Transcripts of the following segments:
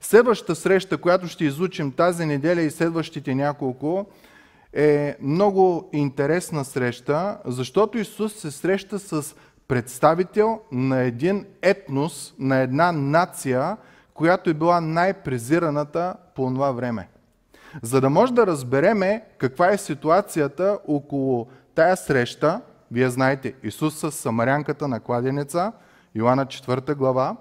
Следващата среща, която ще изучим тази неделя и следващите няколко, е много интересна среща, защото Исус се среща с представител на един етнос, на една нация, която е била най-презираната по това време. За да може да разбереме каква е ситуацията около тая среща, вие знаете, Исус с самарянката на кладенеца, Йоанна 4 глава,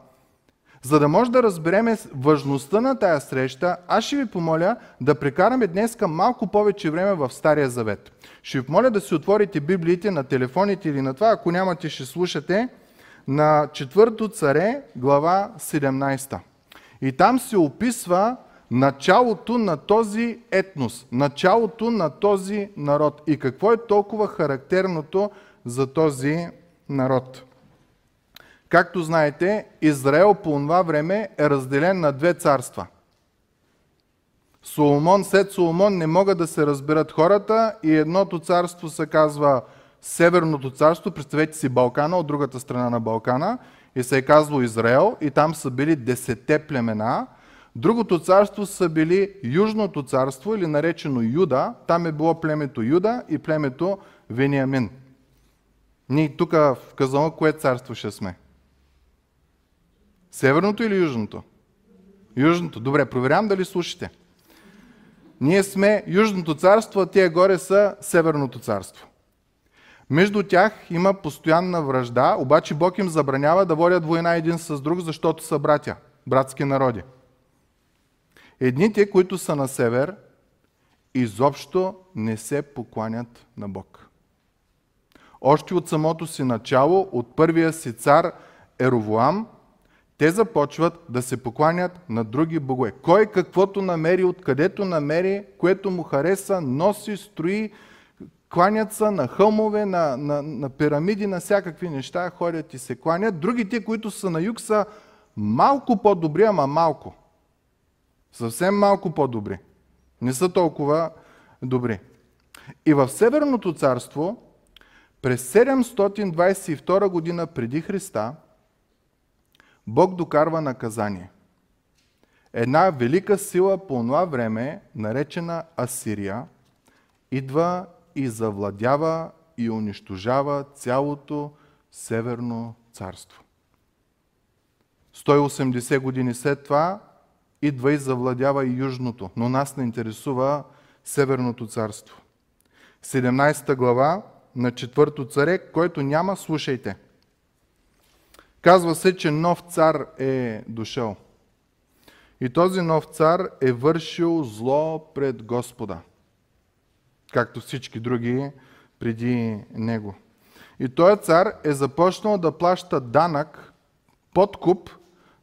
за да може да разбереме важността на тая среща, аз ще ви помоля да прекараме днес малко повече време в Стария Завет. Ще ви помоля да си отворите Библиите на телефоните или на това, ако нямате, ще слушате, на 4 царе, глава 17. И там се описва началото на този етнос, началото на този народ. И какво е толкова характерното за този народ? Както знаете, Израел по това време е разделен на две царства. Соломон, след Соломон не могат да се разберат хората и едното царство се казва Северното царство, представете си Балкана, от другата страна на Балкана, и се е казвало Израел, и там са били десете племена. Другото царство са били Южното царство, или наречено Юда, там е било племето Юда и племето Вениамин. Ние тук в Казано, кое царство ще сме? Северното или южното? Южното. Добре, проверявам дали слушате. Ние сме Южното царство, а тия горе са Северното царство. Между тях има постоянна връжда, обаче Бог им забранява да водят война един с друг, защото са братя, братски народи. Едните, които са на север, изобщо не се покланят на Бог. Още от самото си начало, от първия си цар Еровоам, те започват да се покланят на други богове. Кой каквото намери, откъдето намери, което му хареса, носи, строи, кланят се на хълмове, на, на, на пирамиди, на всякакви неща, ходят и се кланят. Другите, които са на юг, са малко по-добри, ама малко. Съвсем малко по-добри. Не са толкова добри. И в Северното царство, през 722 година преди Христа, Бог докарва наказание. Една велика сила по това време, наречена Асирия, идва и завладява и унищожава цялото Северно царство. 180 години след това идва и завладява и Южното, но нас не интересува Северното царство. 17 глава на четвърто царе, който няма, слушайте – Казва се, че нов цар е дошъл. И този нов цар е вършил зло пред Господа, както всички други преди него. И този цар е започнал да плаща данък, подкуп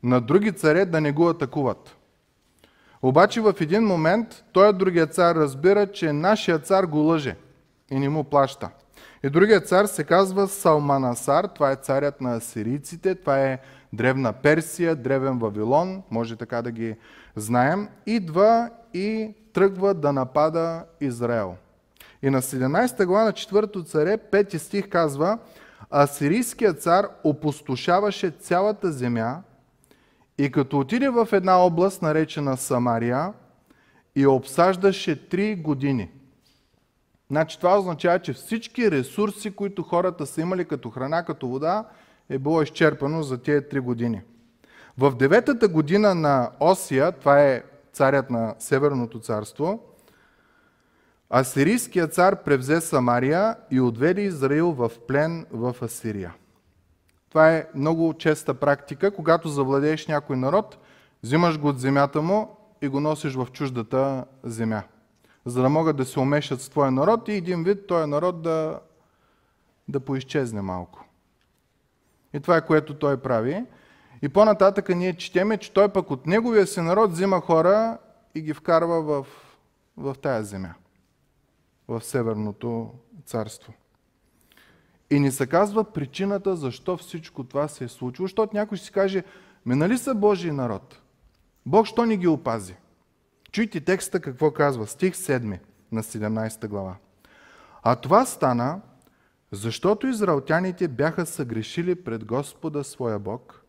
на други царе да не го атакуват. Обаче в един момент той другия цар разбира, че нашия цар го лъже и не му плаща. И другият цар се казва Салманасар, това е царят на асирийците, това е древна Персия, древен Вавилон, може така да ги знаем. Идва и тръгва да напада Израел. И на 17 глава на 4 царе, 5 стих казва, Асирийският цар опустошаваше цялата земя и като отиде в една област, наречена Самария, и обсаждаше 3 години – Значи това означава, че всички ресурси, които хората са имали като храна, като вода, е било изчерпано за тези три години. В деветата година на Осия, това е царят на Северното царство, Асирийският цар превзе Самария и отведе Израил в плен в Асирия. Това е много честа практика. Когато завладееш някой народ, взимаш го от земята му и го носиш в чуждата земя за да могат да се умешат с твоя народ и един вид този народ да, да поизчезне малко. И това е което той прави. И по-нататък ние четеме, че той пък от неговия си народ взима хора и ги вкарва в, в тая земя, в Северното царство. И ни се казва причината защо всичко това се е случило, защото някой ще си каже, ме нали са Божий народ? Бог що ни ги опази? Чуйте текста какво казва. Стих 7 на 17 глава. А това стана, защото израелтяните бяха съгрешили пред Господа своя Бог,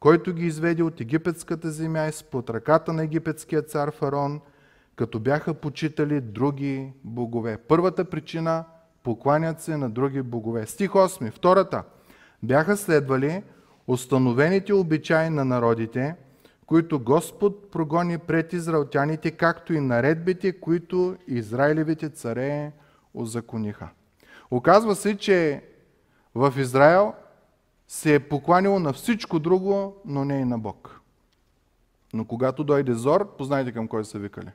който ги изведе от египетската земя изпод ръката на египетския цар Фарон, като бяха почитали други богове. Първата причина – покланят се на други богове. Стих 8. Втората – бяха следвали установените обичаи на народите, които Господ прогони пред израелтяните, както и наредбите, които израилевите царе озакониха. Оказва се, че в Израел се е покланило на всичко друго, но не и на Бог. Но когато дойде Зор, познайте към кой са викали.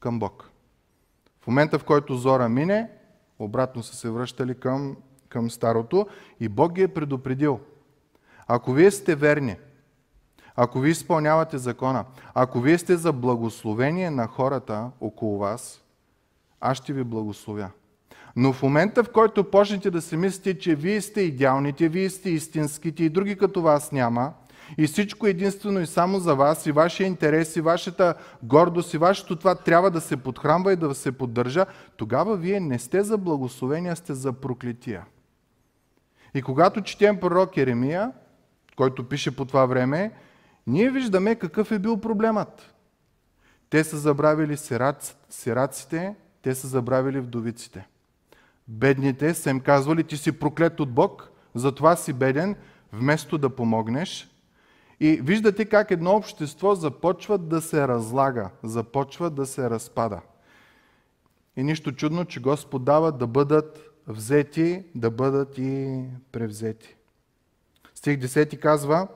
Към Бог. В момента, в който Зора мине, обратно са се връщали към, към старото и Бог ги е предупредил. Ако вие сте верни, ако вие изпълнявате закона, ако вие сте за благословение на хората около вас, аз ще ви благословя. Но в момента, в който почнете да си мислите, че вие сте идеалните, вие сте истинските и други като вас няма, и всичко единствено и само за вас, и вашия интерес, и вашата гордост, и вашето това трябва да се подхранва и да се поддържа, тогава вие не сте за благословения, сте за проклетия. И когато четем пророк Еремия, който пише по това време, ние виждаме какъв е бил проблемът. Те са забравили сираците, те са забравили вдовиците. Бедните са им казвали, ти си проклет от Бог, затова си беден, вместо да помогнеш. И виждате как едно общество започва да се разлага, започва да се разпада. И нищо чудно, че Господ дава да бъдат взети, да бъдат и превзети. Стих 10 казва,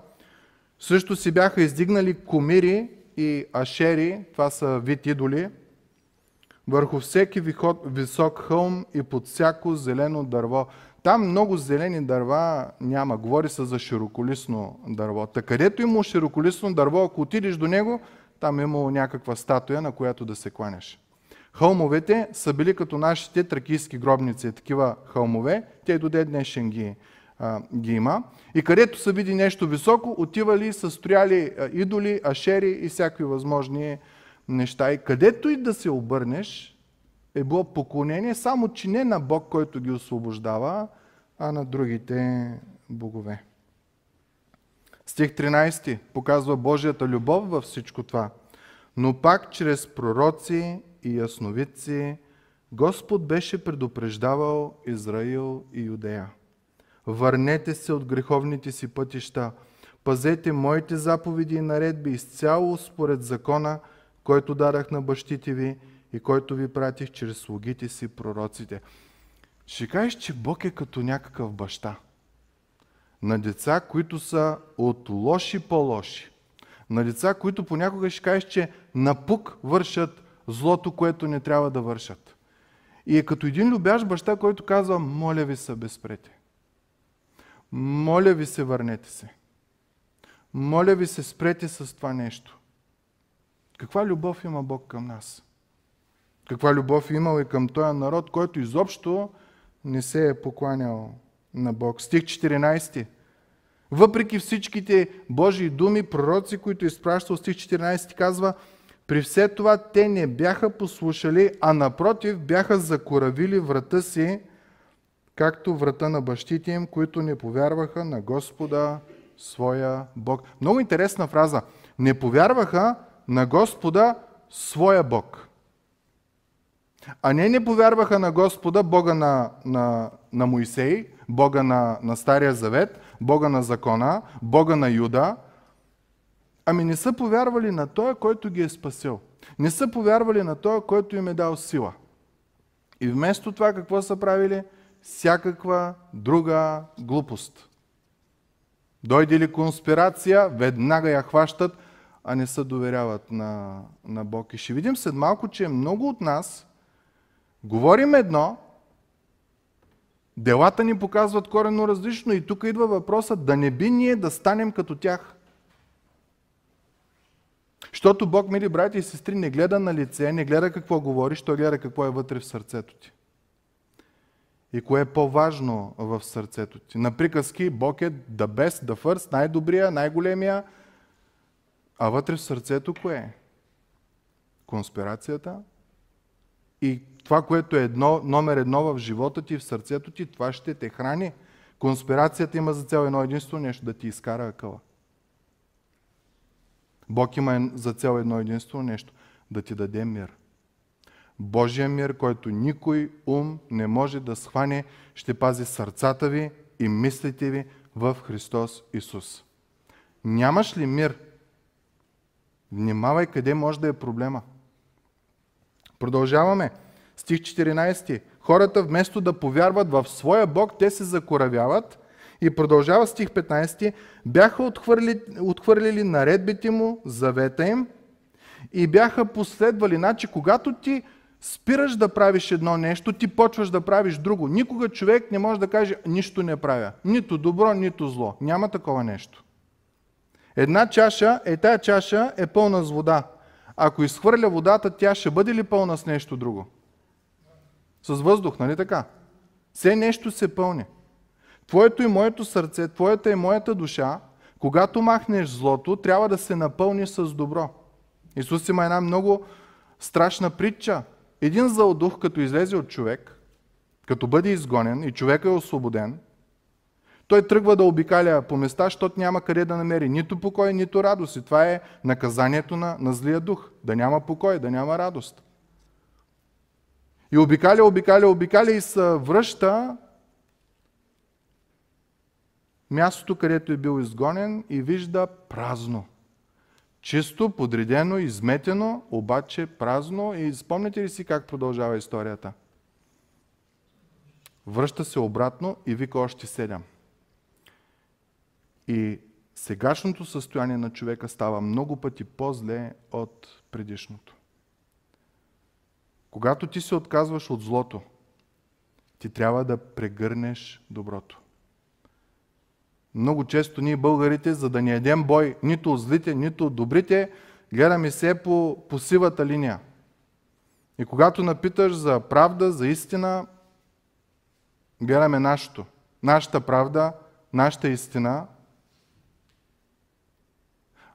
също си бяха издигнали комири и ашери, това са вид идоли, върху всеки висок хълм и под всяко зелено дърво. Там много зелени дърва няма. Говори се за широколисно дърво. Та където има широколисно дърво, ако отидеш до него, там е имало някаква статуя, на която да се кланяш. Хълмовете са били като нашите тракийски гробници, такива хълмове. Те до ден днешен ги, а, ги има. И където са види нещо високо, отивали, са строяли идоли, ашери и всякакви възможни неща. И където и да се обърнеш, е било поклонение, само че не на Бог, който ги освобождава, а на другите богове. Стих 13 показва Божията любов във всичко това. Но пак чрез пророци и ясновидци Господ беше предупреждавал Израил и Юдея. Върнете се от греховните си пътища, пазете моите заповеди и наредби изцяло според закона, който дадах на бащите ви и който ви пратих чрез слугите си, пророците. Ще кажеш, че Бог е като някакъв баща. На деца, които са от лоши по-лоши. На деца, които понякога ще кажеш, че напук вършат злото, което не трябва да вършат. И е като един любящ баща, който казва, моля ви се, безпрете. Моля ви се, върнете се. Моля ви се, спрете с това нещо. Каква любов има Бог към нас? Каква любов е имал и към този народ, който изобщо не се е покланял на Бог. Стих 14. Въпреки всичките Божии думи, пророци, които изпращал, стих 14 казва, при все това те не бяха послушали, а напротив бяха закоравили врата си, както врата на бащите им, които не повярваха на Господа своя Бог. Много интересна фраза. Не повярваха на Господа своя Бог. А не не повярваха на Господа, Бога на, на, на Моисей, Бога на, на Стария Завет, Бога на закона, Бога на Юда, ами не са повярвали на Той, който ги е спасил. Не са повярвали на Той, който им е дал сила. И вместо това какво са правили? Всякаква друга глупост. Дойде ли конспирация, веднага я хващат, а не се доверяват на, на Бог. И ще видим след малко, че много от нас говорим едно, делата ни показват коренно различно и тук идва въпросът да не би ние да станем като тях. Защото Бог, мили брати и сестри, не гледа на лице, не гледа какво говориш, Той гледа какво е вътре в сърцето ти. И кое е по-важно в сърцето ти. На приказки Бог е the best, the first, най-добрия, най-големия, а вътре в сърцето кое е? Конспирацията. И това, което е едно, номер едно в живота ти, в сърцето ти, това ще те храни. Конспирацията има за цел едно единство нещо, да ти изкара акъла. Бог има за цел едно единствено нещо – да ти даде мир. Божия мир, който никой ум не може да схване, ще пази сърцата ви и мислите ви в Христос Исус. Нямаш ли мир? Внимавай къде може да е проблема. Продължаваме. Стих 14. Хората вместо да повярват в своя Бог, те се закоравяват. И продължава стих 15. Бяха отхвърлили, отхвърлили наредбите му, завета им и бяха последвали. Значи, когато ти спираш да правиш едно нещо, ти почваш да правиш друго. Никога човек не може да каже нищо не правя. Нито добро, нито зло. Няма такова нещо. Една чаша, е тая чаша е пълна с вода. Ако изхвърля водата, тя ще бъде ли пълна с нещо друго? С въздух, нали така? Все нещо се пълни. Твоето и моето сърце, твоята и моята душа, когато махнеш злото, трябва да се напълни с добро. Исус има една много страшна притча. Един зъл дух, като излезе от човек, като бъде изгонен и човека е освободен, той тръгва да обикаля по места, защото няма къде да намери нито покой, нито радост. И това е наказанието на, на злия дух. Да няма покой, да няма радост. И обикаля, обикаля, обикаля и се връща мястото, където е бил изгонен и вижда празно. Чисто, подредено, изметено, обаче празно. И спомняте ли си как продължава историята? Връща се обратно и вика още седем. И сегашното състояние на човека става много пъти по-зле от предишното. Когато ти се отказваш от злото, ти трябва да прегърнеш доброто. Много често ние българите, за да не едем бой нито от злите, нито от добрите, гледаме се по, по сивата линия. И когато напиташ за правда, за истина, гледаме нашето. Нашата правда, нашата истина.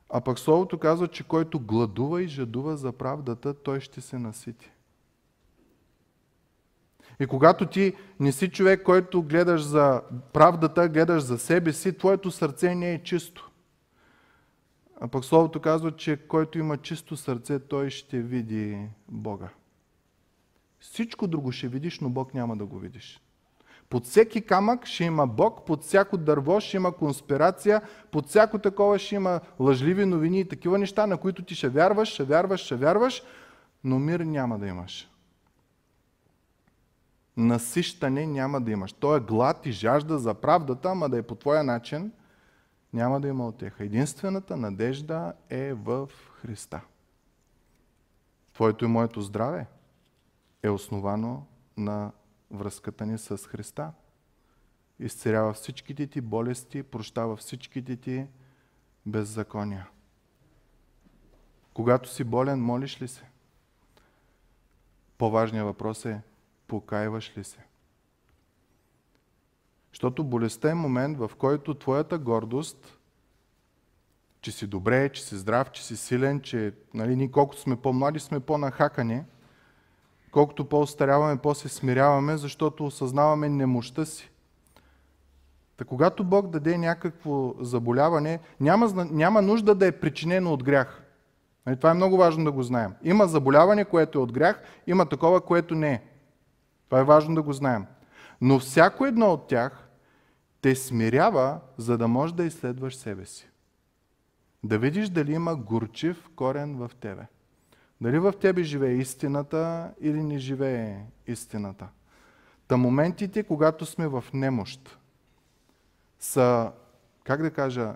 А пък Словото казва, че който гладува и жадува за правдата, той ще се насити. И когато ти не си човек, който гледаш за правдата, гледаш за себе си, твоето сърце не е чисто. А пък Словото казва, че който има чисто сърце, той ще види Бога. Всичко друго ще видиш, но Бог няма да го видиш. Под всеки камък ще има Бог, под всяко дърво ще има конспирация, под всяко такова ще има лъжливи новини и такива неща, на които ти ще вярваш, ще вярваш, ще вярваш, но мир няма да имаш насищане няма да имаш. Той е глад и жажда за правдата, ама да е по твоя начин, няма да има отеха. Единствената надежда е в Христа. Твоето и моето здраве е основано на връзката ни с Христа. Изцерява всичките ти болести, прощава всичките ти беззакония. Когато си болен, молиш ли се? По-важният въпрос е, покаиваш ли се? Защото болестта е момент, в който твоята гордост, че си добре, че си здрав, че си силен, че нали, ние колкото сме по-млади, сме по-нахакани, колкото по-остаряваме, по-се смиряваме, защото осъзнаваме немощта си. Та когато Бог даде някакво заболяване, няма, няма нужда да е причинено от грях. Нали, това е много важно да го знаем. Има заболяване, което е от грях, има такова, което не е. Това е важно да го знаем. Но всяко едно от тях те смирява, за да можеш да изследваш себе си. Да видиш дали има горчив корен в тебе. Дали в тебе живее истината или не живее истината. Та моментите, когато сме в немощ, са, как да кажа,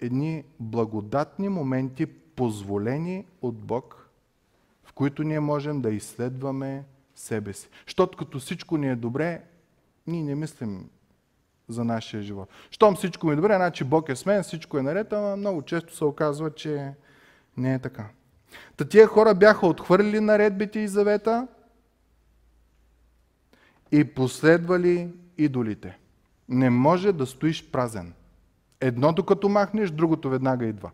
едни благодатни моменти, позволени от Бог, в които ние можем да изследваме себе си. Щото като всичко ни е добре, ние не мислим за нашия живот. Щом всичко ми е добре, значи Бог е с мен, всичко е наред, ама много често се оказва, че не е така. Та тия хора бяха отхвърлили наредбите и завета и последвали идолите. Не може да стоиш празен. Едното като махнеш, другото веднага идва.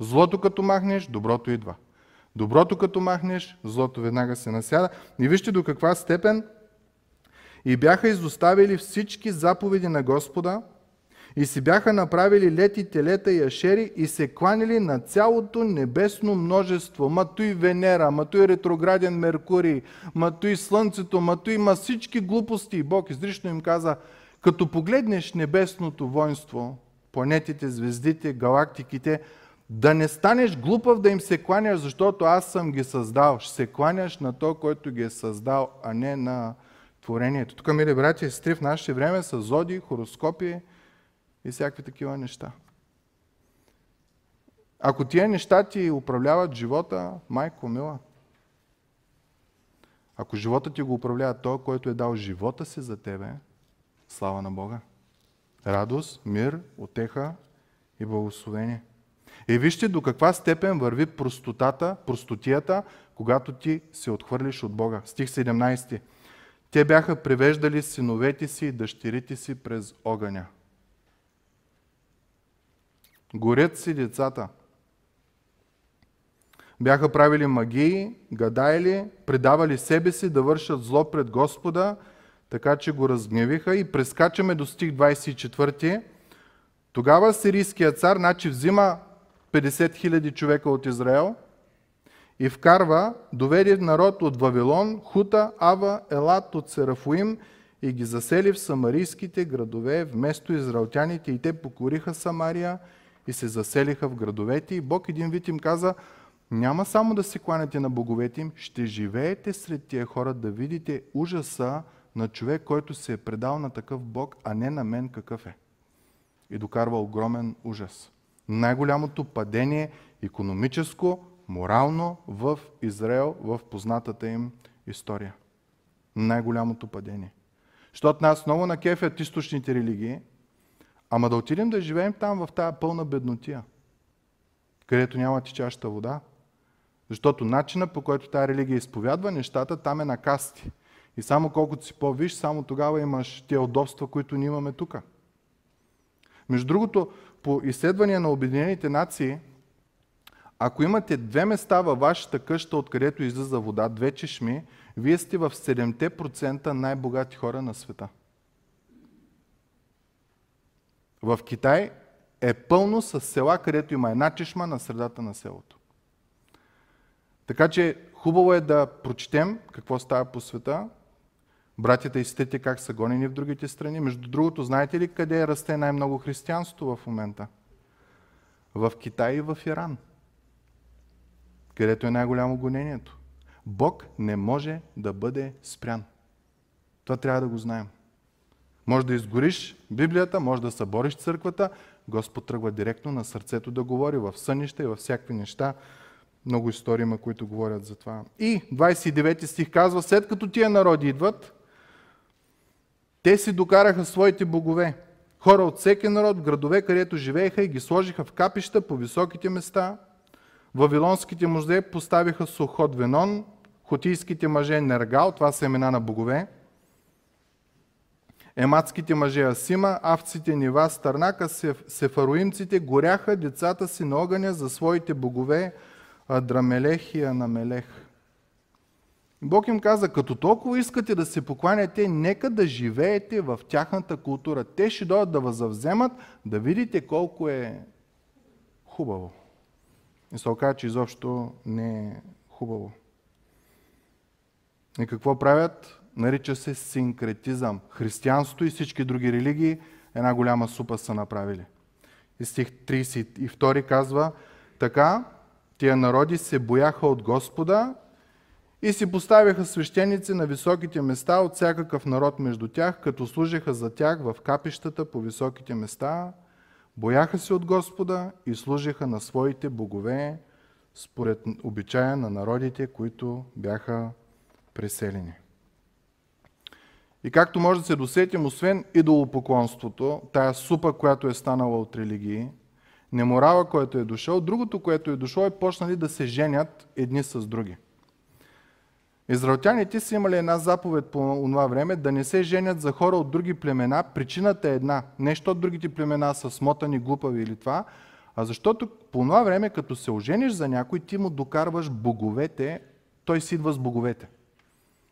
Злото като махнеш, доброто идва. Доброто като махнеш, злото веднага се насяда. И вижте до каква степен и бяха изоставили всички заповеди на Господа И си бяха направили лети, телета и ашери и се кланили на цялото небесно множество. Мато и Венера, мато и ретрограден Меркурий, мато и Слънцето, мато и ма всички глупости. И Бог изрично им каза, като погледнеш небесното воинство, планетите, звездите, галактиките, да не станеш глупав да им се кланяш, защото аз съм ги създал. Ще се кланяш на то, който ги е създал, а не на творението. Тук, мили братя и сестри, в наше време са зоди, хороскопи и всякакви такива неща. Ако тия неща ти управляват живота, майко мила, ако живота ти го управлява той, който е дал живота си за тебе, слава на Бога. Радост, мир, отеха и благословение. И вижте до каква степен върви простотата, простотията, когато ти се отхвърлиш от Бога. Стих 17. Те бяха привеждали синовете си и дъщерите си през огъня. Горят си децата. Бяха правили магии, гадайли, предавали себе си да вършат зло пред Господа, така че го разгневиха и прескачаме до стих 24. Тогава сирийският цар, значи взима 50 хиляди човека от Израел и вкарва, доведе народ от Вавилон, Хута, Ава, Елат от Серафуим и ги засели в самарийските градове вместо израелтяните и те покориха Самария и се заселиха в градовете и Бог един вид им каза, няма само да се кланяте на боговете им, ще живеете сред тия хора да видите ужаса на човек, който се е предал на такъв Бог, а не на мен какъв е. И докарва огромен ужас най-голямото падение економическо, морално в Израел в познатата им история. Най-голямото падение. Защото нас много на кефят източните религии, ама да отидем да живеем там в тази пълна беднотия, където няма течаща вода. Защото начина по който тази религия изповядва нещата, там е на касти. И само колкото си по-виш, само тогава имаш тези удобства, които ние имаме тук. Между другото, по изследвания на Обединените нации, ако имате две места във вашата къща, откъдето излиза вода, две чешми, вие сте в 7% най-богати хора на света. В Китай е пълно с села, където има една чешма на средата на селото. Така че хубаво е да прочетем какво става по света, братята и сестрите как са гонени в другите страни. Между другото, знаете ли къде расте най-много християнство в момента? В Китай и в Иран, където е най-голямо гонението. Бог не може да бъде спрян. Това трябва да го знаем. Може да изгориш Библията, може да събориш църквата, Господ тръгва директно на сърцето да говори в сънища и във всякакви неща. Много истории има, които говорят за това. И 29 стих казва, след като тия народи идват, те си докараха своите богове. Хора от всеки народ, градове, където живееха и ги сложиха в капища по високите места. Вавилонските мъже поставиха Сухот Венон, хотийските мъже Нергал, това са имена на богове. Ематските мъже Асима, авците Нива, Старнака, сефаруимците горяха децата си на огъня за своите богове Адрамелех и Анамелех. Бог им каза, като толкова искате да се покланяте, нека да живеете в тяхната култура. Те ще дойдат да възавземат, да видите колко е хубаво. И се оказа, че изобщо не е хубаво. И какво правят? Нарича се синкретизъм. Християнството и всички други религии една голяма супа са направили. И стих 32 казва, така тия народи се бояха от Господа и си поставяха свещеници на високите места от всякакъв народ между тях, като служеха за тях в капищата по високите места, бояха се от Господа и служеха на своите богове, според обичая на народите, които бяха преселени. И както може да се досетим, освен идолопоклонството, тая супа, която е станала от религии, неморала, който е дошъл, другото, което е дошло, е почнали да се женят едни с други. Израелтяните са имали една заповед по това време да не се женят за хора от други племена. Причината е една. Не защото другите племена са смотани, глупави или това, а защото по това време, като се ожениш за някой, ти му докарваш боговете, той си идва с боговете.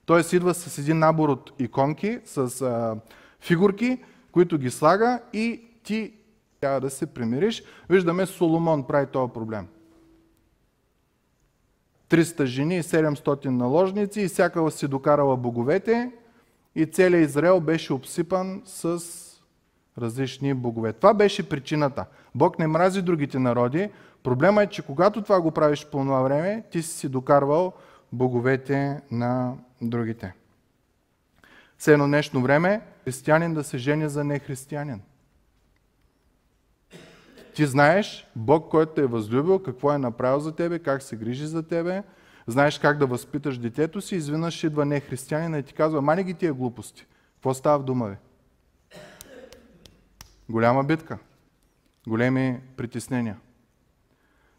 Той си идва с един набор от иконки, с а, фигурки, които ги слага и ти трябва да се примириш. Виждаме, Соломон прави този проблем. 300 жени и 700 наложници и всяка си докарала боговете и целият Израел беше обсипан с различни богове. Това беше причината. Бог не мрази другите народи. Проблема е, че когато това го правиш по това време, ти си докарвал боговете на другите. С едно днешно време християнин да се жени за нехристиянин. Ти знаеш Бог, който те е възлюбил, какво е направил за тебе, как се грижи за тебе, знаеш как да възпиташ детето си, изведнъж идва не християнин и ти казва, мани ги тия глупости. Какво става в дома ви? Голяма битка. Големи притеснения.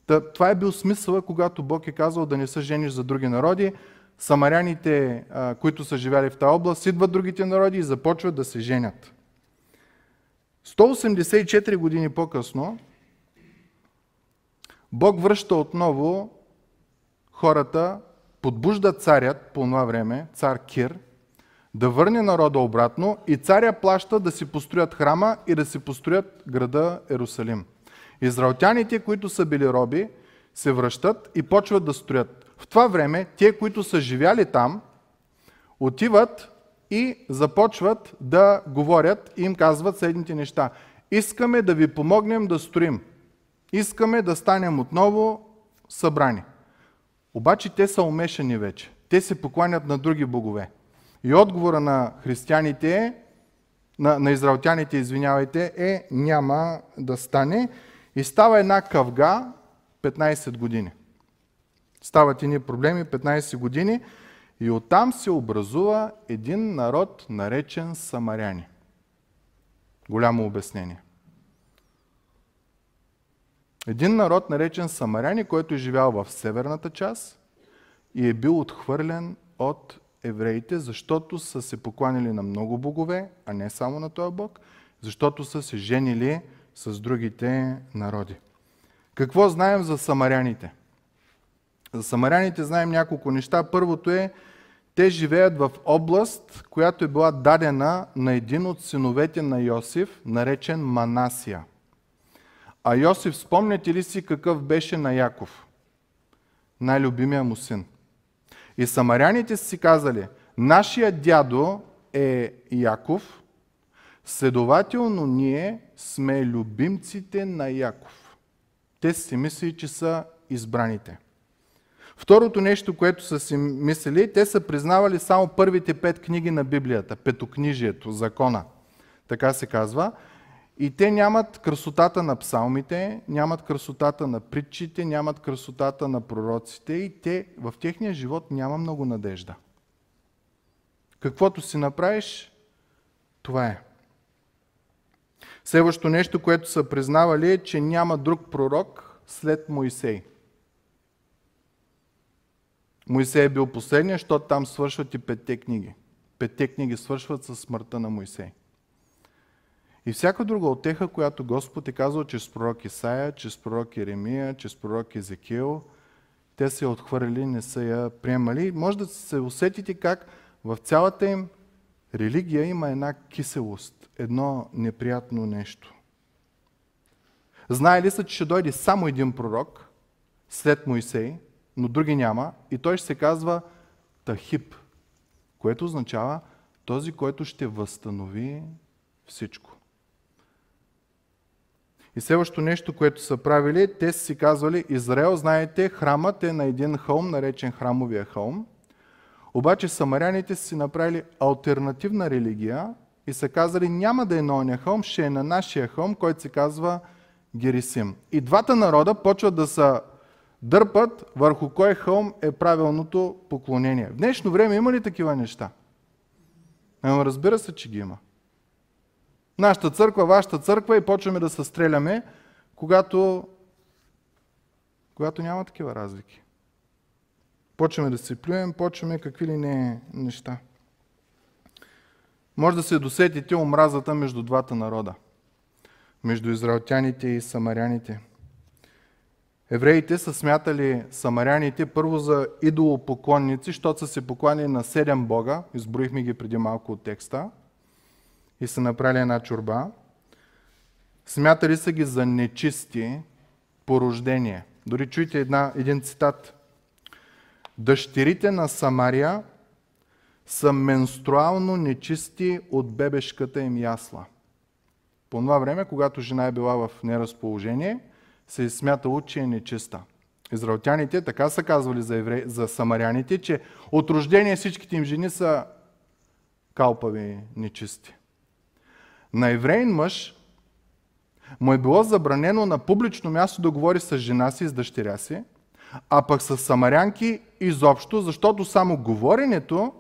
Та, това е бил смисъла, когато Бог е казал да не се жениш за други народи. Самаряните, които са живяли в тази област, идват другите народи и започват да се женят. 184 години по-късно Бог връща отново хората, подбужда царят по това време, цар Кир, да върне народа обратно и царя плаща да си построят храма и да си построят града Ерусалим. Израелтяните, които са били роби, се връщат и почват да строят. В това време, те, които са живяли там, отиват и започват да говорят и им казват следните неща. Искаме да ви помогнем да строим. Искаме да станем отново събрани. Обаче те са умешани вече. Те се покланят на други богове. И отговора на християните е, на, на израелтяните, извинявайте, е няма да стане. И става една къвга 15 години. Стават ни проблеми 15 години. И оттам се образува един народ, наречен самаряни. Голямо обяснение. Един народ, наречен самаряни, който е живял в северната част и е бил отхвърлен от евреите, защото са се покланили на много богове, а не само на този Бог, защото са се женили с другите народи. Какво знаем за самаряните? За самаряните знаем няколко неща. Първото е, те живеят в област, която е била дадена на един от синовете на Йосиф, наречен Манасия. А Йосиф, спомняте ли си какъв беше на Яков? Най-любимия му син. И самаряните си казали, нашия дядо е Яков, следователно ние сме любимците на Яков. Те си мислили, че са избраните. Второто нещо, което са си мислили, те са признавали само първите пет книги на Библията, петокнижието, закона, така се казва. И те нямат красотата на псалмите, нямат красотата на притчите, нямат красотата на пророците и те, в техния живот няма много надежда. Каквото си направиш, това е. Следващото нещо, което са признавали е, че няма друг пророк след Моисей. Моисей е бил последния, защото там свършват и петте книги. Петте книги свършват със смъртта на Моисей. И всяка друга отеха, която Господ е казал чрез пророк Исаия, чрез пророк Еремия, чрез пророк Езекиел, те са я отхвърли, не са я приемали. Може да се усетите как в цялата им религия има една киселост, едно неприятно нещо. Знаели са, че ще дойде само един пророк след Моисей, но други няма, и той ще се казва Тахип, което означава този, който ще възстанови всичко. И следващото нещо, което са правили, те са си казвали, Израел, знаете, храмът е на един хълм, наречен храмовия хълм. Обаче самаряните са си направили альтернативна религия и са казали, няма да е на оня хълм, ще е на нашия хълм, който се казва Герисим. И двата народа почват да са дърпат върху кой хълм е правилното поклонение. В днешно време има ли такива неща? Ама разбира се, че ги има. Нашата църква, вашата църква и почваме да се стреляме, когато, когато няма такива разлики. Почваме да се плюем, почваме какви ли не неща. Може да се досетите омразата между двата народа. Между израелтяните и самаряните. Евреите са смятали самаряните първо за идолопоклонници, защото са се поклонили на седем бога, изброихме ги преди малко от текста, и са направили една чорба. смятали са ги за нечисти по рождение. Дори чуйте една, един цитат. Дъщерите на Самария са менструално нечисти от бебешката им ясла. По това време, когато жена е била в неразположение, се е смятало, че е нечиста. Израелтяните така са казвали за, евре... за самаряните, че от рождение всичките им жени са калпави нечисти. На евреин мъж му е било забранено на публично място да говори с жена си и с дъщеря си, а пък с самарянки изобщо, защото само говоренето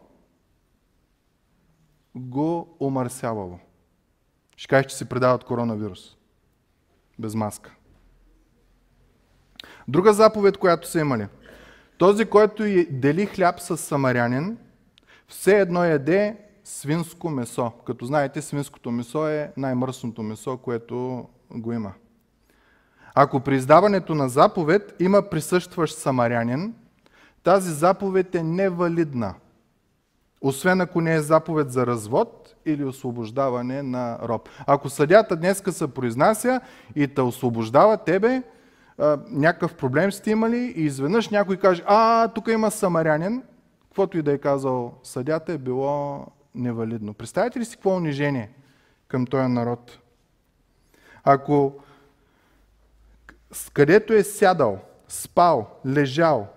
го умърсявало. Ще кажеш, че си предават коронавирус. Без маска. Друга заповед, която са имали. Този, който дели хляб с самарянин, все едно яде свинско месо. Като знаете, свинското месо е най-мръсното месо, което го има. Ако при издаването на заповед има присъстващ самарянин, тази заповед е невалидна. Освен ако не е заповед за развод или освобождаване на роб. Ако съдята днеска се произнася и те освобождава тебе, някакъв проблем сте имали и изведнъж някой каже, а, тук има самарянин, каквото и да е казал съдята е било невалидно. Представете ли си какво унижение към този народ? Ако където е сядал, спал, лежал,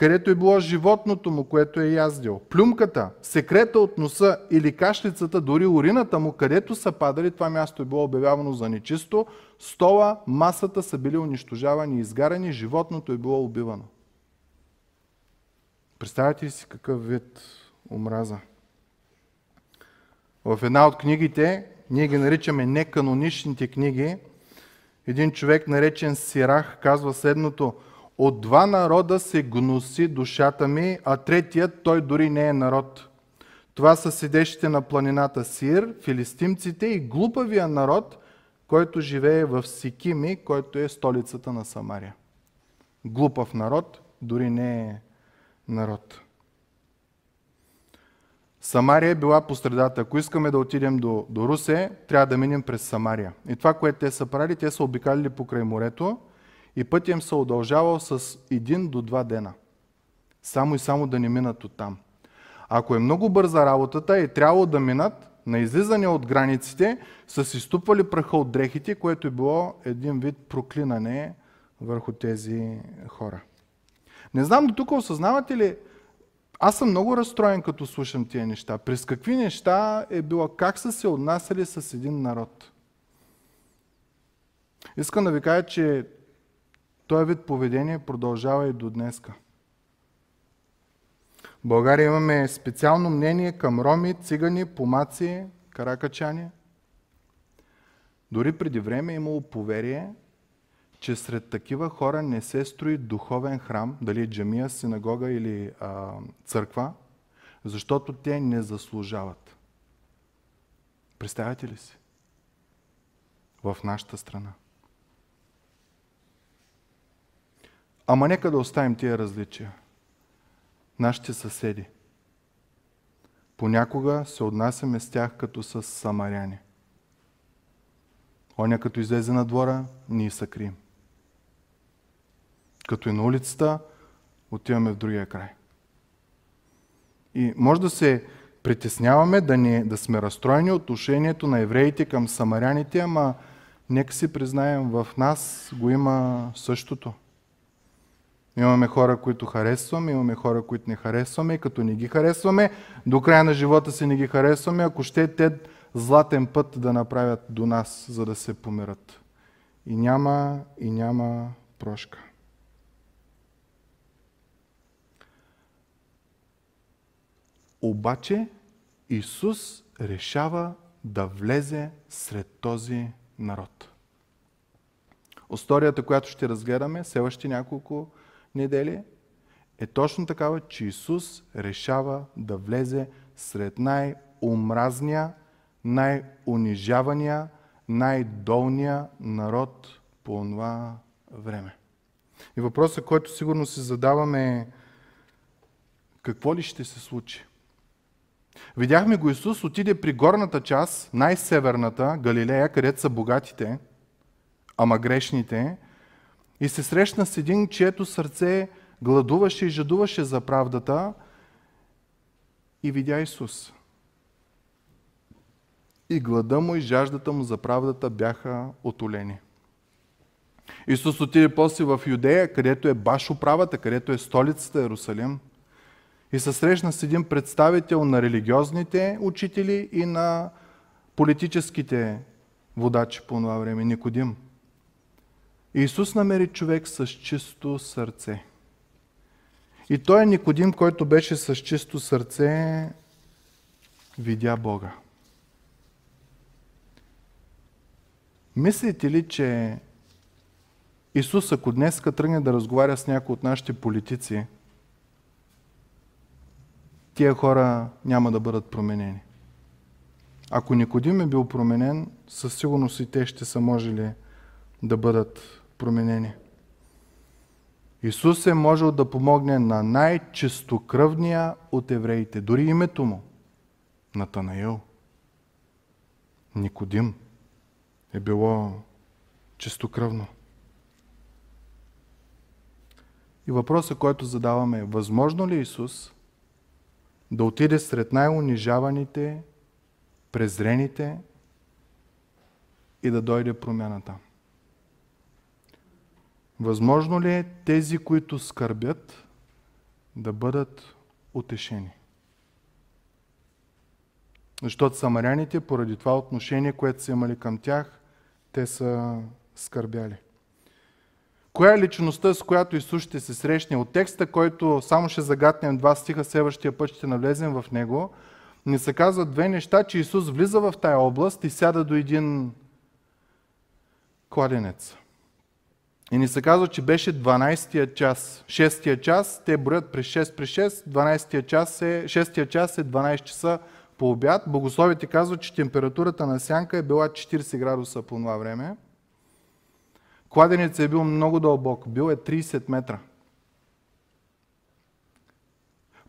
където е било животното му, което е яздил, плюмката, секрета от носа или кашлицата, дори урината му, където са падали, това място е било обявявано за нечисто, стола, масата са били унищожавани и изгарани, животното е било убивано. Представете си какъв вид омраза? В една от книгите, ние ги наричаме неканоничните книги, един човек наречен Сирах казва следното – от два народа се гноси душата ми, а третият той дори не е народ. Това са седещите на планината Сир, филистимците и глупавия народ, който живее в Сикими, който е столицата на Самария. Глупав народ, дори не е народ. Самария е била по средата. Ако искаме да отидем до, до Русе, трябва да минем през Самария. И това, което те са правили, те са обикалили покрай морето и пътя им се удължавал с един до два дена. Само и само да не минат от там. Ако е много бърза работата и трябвало да минат, на излизане от границите са си ступвали праха от дрехите, което е било един вид проклинане върху тези хора. Не знам до тук осъзнавате ли, аз съм много разстроен като слушам тия неща. През какви неща е било, как са се отнасяли с един народ. Искам да ви кажа, че този вид поведение продължава и до днеска. В България имаме специално мнение към роми, цигани, помаци, каракачани. Дори преди време е имало поверие, че сред такива хора не се строи духовен храм, дали джамия, синагога или а, църква, защото те не заслужават. Представяте ли си? В нашата страна. Ама нека да оставим тия различия. Нашите съседи. Понякога се отнасяме с тях като с самаряни. Оня като излезе на двора, ние се крием. Като е на улицата, отиваме в другия край. И може да се притесняваме, да, не, да сме разстроени от отношението на евреите към самаряните, ама нека си признаем, в нас го има същото. Имаме хора, които харесваме, имаме хора, които не харесваме и като не ги харесваме, до края на живота си не ги харесваме, ако ще те златен път да направят до нас, за да се помират. И няма, и няма прошка. Обаче Исус решава да влезе сред този народ. Историята, която ще разгледаме, следващи няколко недели, е точно такава, че Исус решава да влезе сред най-омразния, най-унижавания, най-долния народ по това време. И въпросът, който сигурно си задаваме е какво ли ще се случи? Видяхме го Исус отиде при горната част, най-северната, Галилея, където са богатите – ама грешните, и се срещна с един, чието сърце гладуваше и жадуваше за правдата и видя Исус. И глада му и жаждата му за правдата бяха отолени. Исус отиде после в Юдея, където е баш управата, където е столицата Иерусалим. И се срещна с един представител на религиозните учители и на политическите водачи по това време, Никодим. Исус намери човек с чисто сърце. И той е Никодим, който беше с чисто сърце, видя Бога. Мислите ли, че Исус, ако днес тръгне да разговаря с някои от нашите политици, тия хора няма да бъдат променени? Ако Никодим е бил променен, със сигурност и те ще са можели да бъдат променени. Исус е можел да помогне на най-чистокръвния от евреите. Дори името му. Натанаил. Никодим е било чистокръвно. И въпросът, който задаваме е, възможно ли Исус да отиде сред най-унижаваните, презрените и да дойде промяната? Възможно ли е тези, които скърбят, да бъдат утешени? Защото самаряните, поради това отношение, което са имали към тях, те са скърбяли. Коя е личността, с която Исус ще се срещне? От текста, който само ще загатнем два стиха, следващия път ще навлезем в него, ни се казват две неща, че Исус влиза в тая област и сяда до един кладенец. И ни се казва, че беше 12-тия час. 6-тия час, те броят през 6 през 6, 12-тия час е, 6-тия час е 12 часа по обяд. Богословите казват, че температурата на сянка е била 40 градуса по това време. Кладенец е бил много дълбок, бил е 30 метра.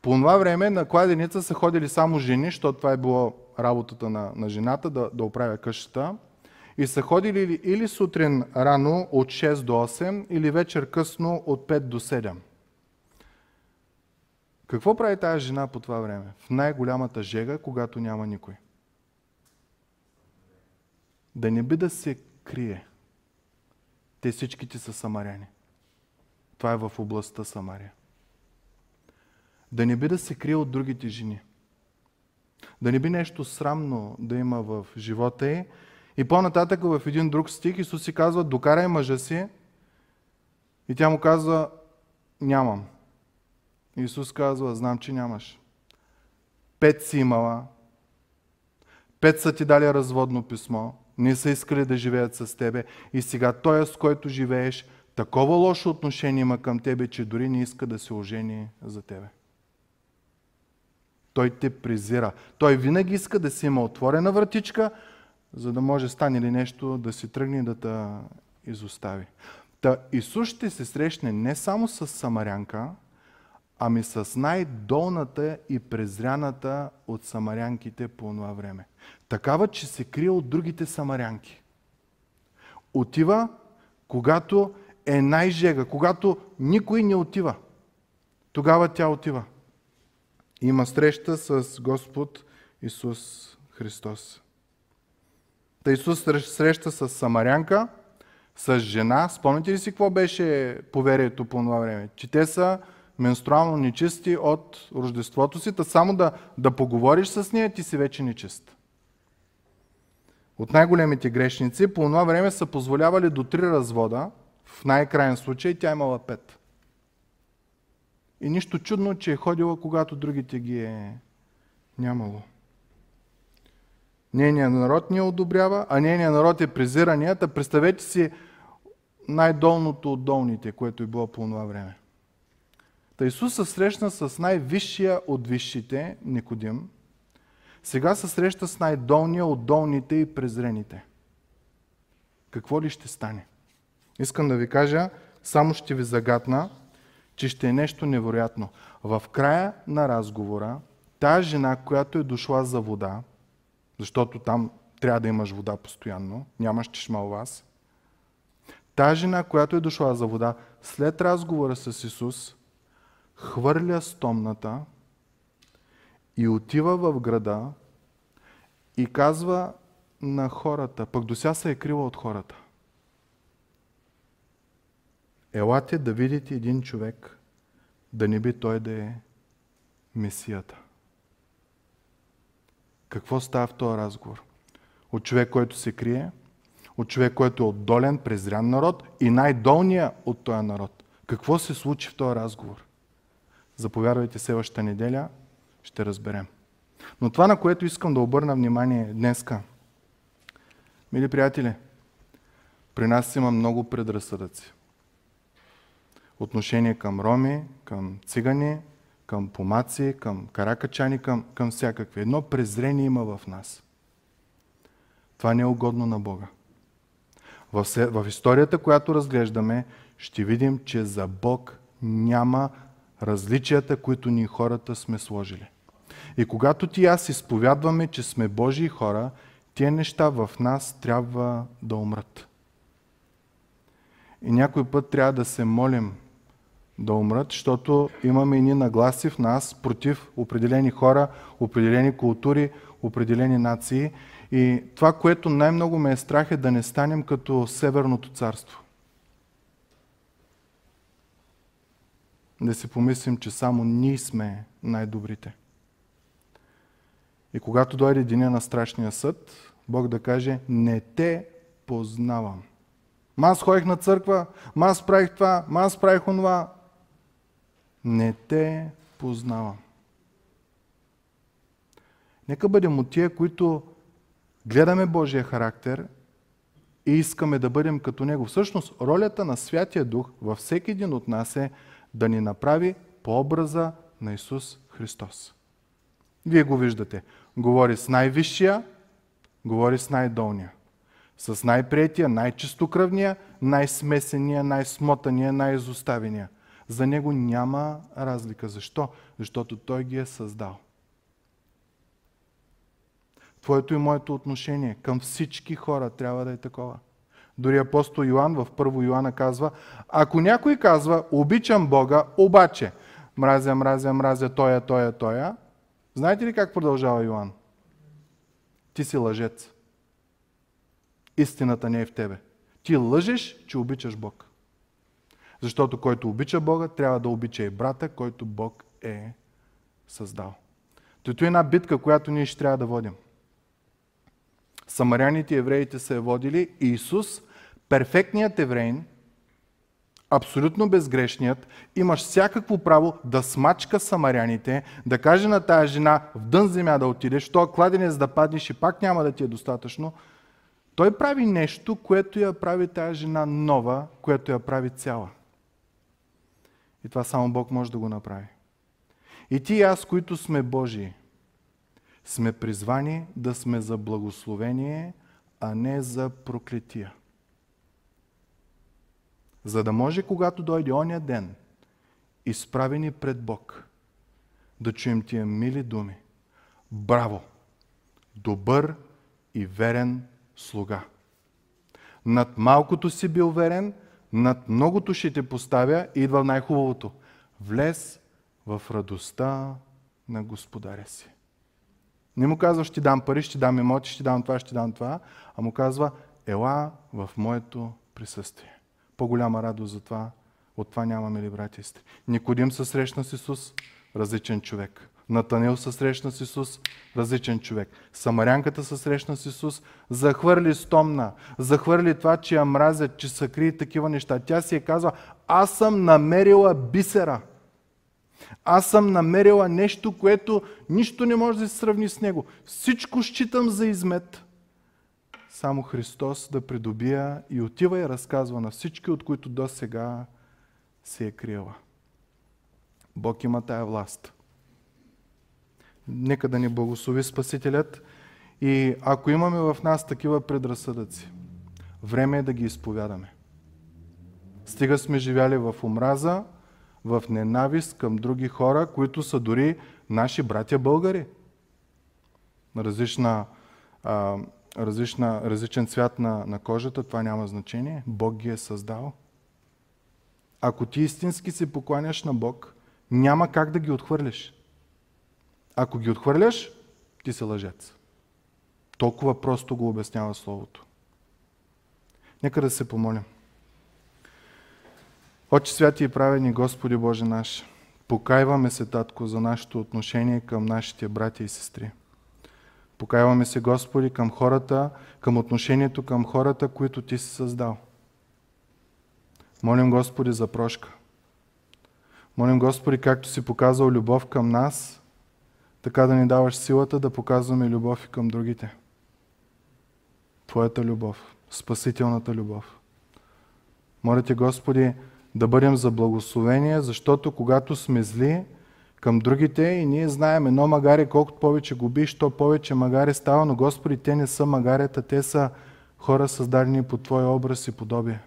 По това време на кладеница са ходили само жени, защото това е било работата на, на жената да, да оправя къщата. И са ходили или сутрин рано от 6 до 8, или вечер късно от 5 до 7. Какво прави тази жена по това време? В най-голямата жега, когато няма никой. Да не би да се крие. Те всичките са самаряни. Това е в областта Самария. Да не би да се крие от другите жени. Да не би нещо срамно да има в живота й. И по-нататък в един друг стих Исус си казва, докарай мъжа си. И тя му казва, нямам. Исус казва, знам, че нямаш. Пет си имала. Пет са ти дали разводно писмо не са искали да живеят с тебе и сега той, с който живееш, такова лошо отношение има към тебе, че дори не иска да се ожени за тебе. Той те презира. Той винаги иска да си има отворена вратичка, за да може стане ли нещо да си тръгне да те изостави. Та Исус ще се срещне не само с самарянка, ами с най-долната и презряната от самарянките по това време. Такава, че се крие от другите самарянки. Отива, когато е най-жега, когато никой не отива. Тогава тя отива. Има среща с Господ Исус Христос. Та Исус среща с самарянка, с жена. Спомните ли си какво беше поверието по това време? Че те са менструално нечисти от рождеството си, та само да, да поговориш с нея, ти си вече нечист. От най-големите грешници по това време са позволявали до три развода, в най-крайен случай тя имала пет. И нищо чудно, че е ходила, когато другите ги е нямало. Нейният народ ни одобрява, а нейният народ е презираният. Представете си най-долното от долните, което е било по това време. Та Исус се срещна с най-висшия от висшите, Никодим. Сега се среща с най-долния от долните и презрените. Какво ли ще стане? Искам да ви кажа, само ще ви загадна, че ще е нещо невероятно. В края на разговора, тази жена, която е дошла за вода, защото там трябва да имаш вода постоянно, нямаш чешма вас, Та жена, която е дошла за вода, след разговора с Исус, хвърля стомната и отива в града и казва на хората, пък дося се е крила от хората. Елате да видите един човек, да не би той да е Месията. Какво става в този разговор? От човек, който се крие, от човек, който е отдолен, презрян народ и най-долния от този народ. Какво се случи в този разговор? Заповядайте следващата неделя, ще разберем. Но това, на което искам да обърна внимание днеска, мили приятели, при нас има много предразсъдъци. Отношение към роми, към цигани, към помаци, към каракачани, към, към всякакви. Едно презрение има в нас. Това не е угодно на Бога. В, в историята, която разглеждаме, ще видим, че за Бог няма различията, които ние хората сме сложили. И когато ти и аз изповядваме, че сме Божии хора, тия неща в нас трябва да умрат. И някой път трябва да се молим да умрат, защото имаме и ни нагласи в нас против определени хора, определени култури, определени нации. И това, което най-много ме е страх е да не станем като Северното царство. Да си помислим, че само ние сме най-добрите. И когато дойде деня на страшния съд, Бог да каже, не те познавам. Ма аз ходих на църква, ма аз правих това, ма аз правих онова. Не те познавам. Нека бъдем от тия, които гледаме Божия характер и искаме да бъдем като Него. Всъщност, ролята на Святия Дух във всеки един от нас е да ни направи по образа на Исус Христос. Вие го виждате. Говори с най-висшия, говори с най-долния. С най-приятия, най-чистокръвния, най-смесения, най-смотания, най-изоставения. За него няма разлика. Защо? Защото той ги е създал. Твоето и моето отношение към всички хора трябва да е такова. Дори апостол Йоанн в първо Йоанна казва, ако някой казва, обичам Бога, обаче, мразя, мразя, мразя, тоя, тоя, тоя, знаете ли как продължава Йоанн? Ти си лъжец. Истината не е в тебе. Ти лъжеш, че обичаш Бог. Защото който обича Бога, трябва да обича и брата, който Бог е създал. Тото е една битка, която ние ще трябва да водим. Самаряните и евреите са я водили Исус, перфектният евреин, абсолютно безгрешният, имаш всякакво право да смачка самаряните, да каже на тая жена в дън земя да отидеш, то кладенец да паднеш и пак няма да ти е достатъчно. Той прави нещо, което я прави тая жена нова, което я прави цяла. И това само Бог може да го направи. И ти и аз, които сме Божии, сме призвани да сме за благословение, а не за проклетия. За да може, когато дойде оня ден, изправени пред Бог, да чуем тия мили думи. Браво! Добър и верен слуга. Над малкото си бил верен, над многото ще те поставя и идва най-хубавото. Влез в радостта на Господаря си. Не му казва, ще дам пари, ще дам имоти, ще дам това, ще дам това, а му казва, ела в моето присъствие. По-голяма радост за това, от това нямаме ли, брати и сестри. Никодим се срещна с Исус, различен човек. Натанил се срещна с Исус, различен човек. Самарянката се срещна с Исус, захвърли стомна, захвърли това, че я мразят, че са крии такива неща. Тя си е казва, аз съм намерила бисера. Аз съм намерила нещо, което нищо не може да се сравни с него. Всичко считам за измет. Само Христос да придобия и отива и разказва на всички, от които до сега се е криела. Бог има тая власт. Нека да ни благослови Спасителят. И ако имаме в нас такива предразсъдъци, време е да ги изповядаме. Стига сме живяли в омраза, в ненавист към други хора, които са дори наши братя българи. На различна а, различна, различен цвят на, на кожата, това няма значение. Бог ги е създал. Ако ти истински се покланяш на Бог, няма как да ги отхвърляш. Ако ги отхвърляш, ти си лъжец. Толкова просто го обяснява Словото. Нека да се помолим. Отче святи и праведни Господи Боже наш, покайваме се, Татко, за нашето отношение към нашите брати и сестри. Покайваме се, Господи, към хората, към отношението към хората, които Ти си създал. Молим, Господи, за прошка. Молим, Господи, както си показал любов към нас, така да ни даваш силата да показваме любов и към другите. Твоята любов, спасителната любов. Моля Те, Господи, да бъдем за благословение, защото когато сме зли към другите и ние знаем едно магаре, колкото повече губиш, то повече магаре става, но Господи, те не са магарета, те са хора създадени по Твоя образ и подобие,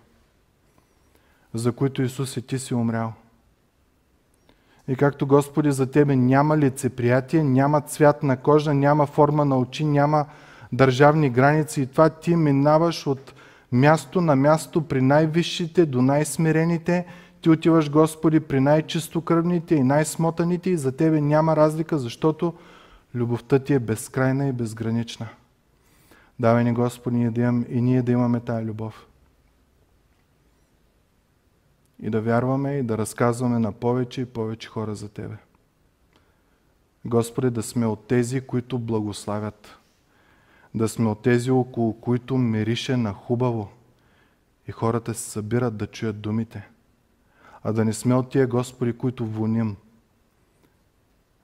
за които Исус и Ти си умрял. И както Господи за Тебе няма лицеприятие, няма цвят на кожа, няма форма на очи, няма държавни граници и това Ти минаваш от място на място при най-висшите до най-смирените. Ти отиваш, Господи, при най-чистокръвните и най-смотаните и за Тебе няма разлика, защото любовта Ти е безкрайна и безгранична. Давай ни, Господи, и ние да имаме тая любов. И да вярваме и да разказваме на повече и повече хора за Тебе. Господи, да сме от тези, които благославят да сме от тези, около които мирише на хубаво и хората се събират да чуят думите. А да не сме от тия Господи, които воним.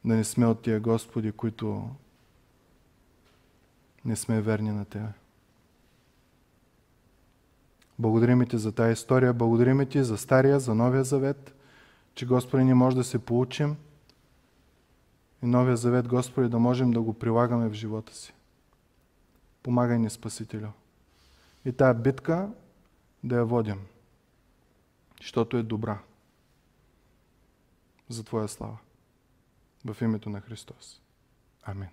Да не сме от тия Господи, които не сме верни на Тебе. Благодарим Ти за тази история, благодарим Ти за Стария, за Новия Завет, че Господи ни може да се получим и Новия Завет, Господи, да можем да го прилагаме в живота си. Помагай ни, Спасителю. И тая битка да я водим, защото е добра за Твоя слава. В името на Христос. Амин.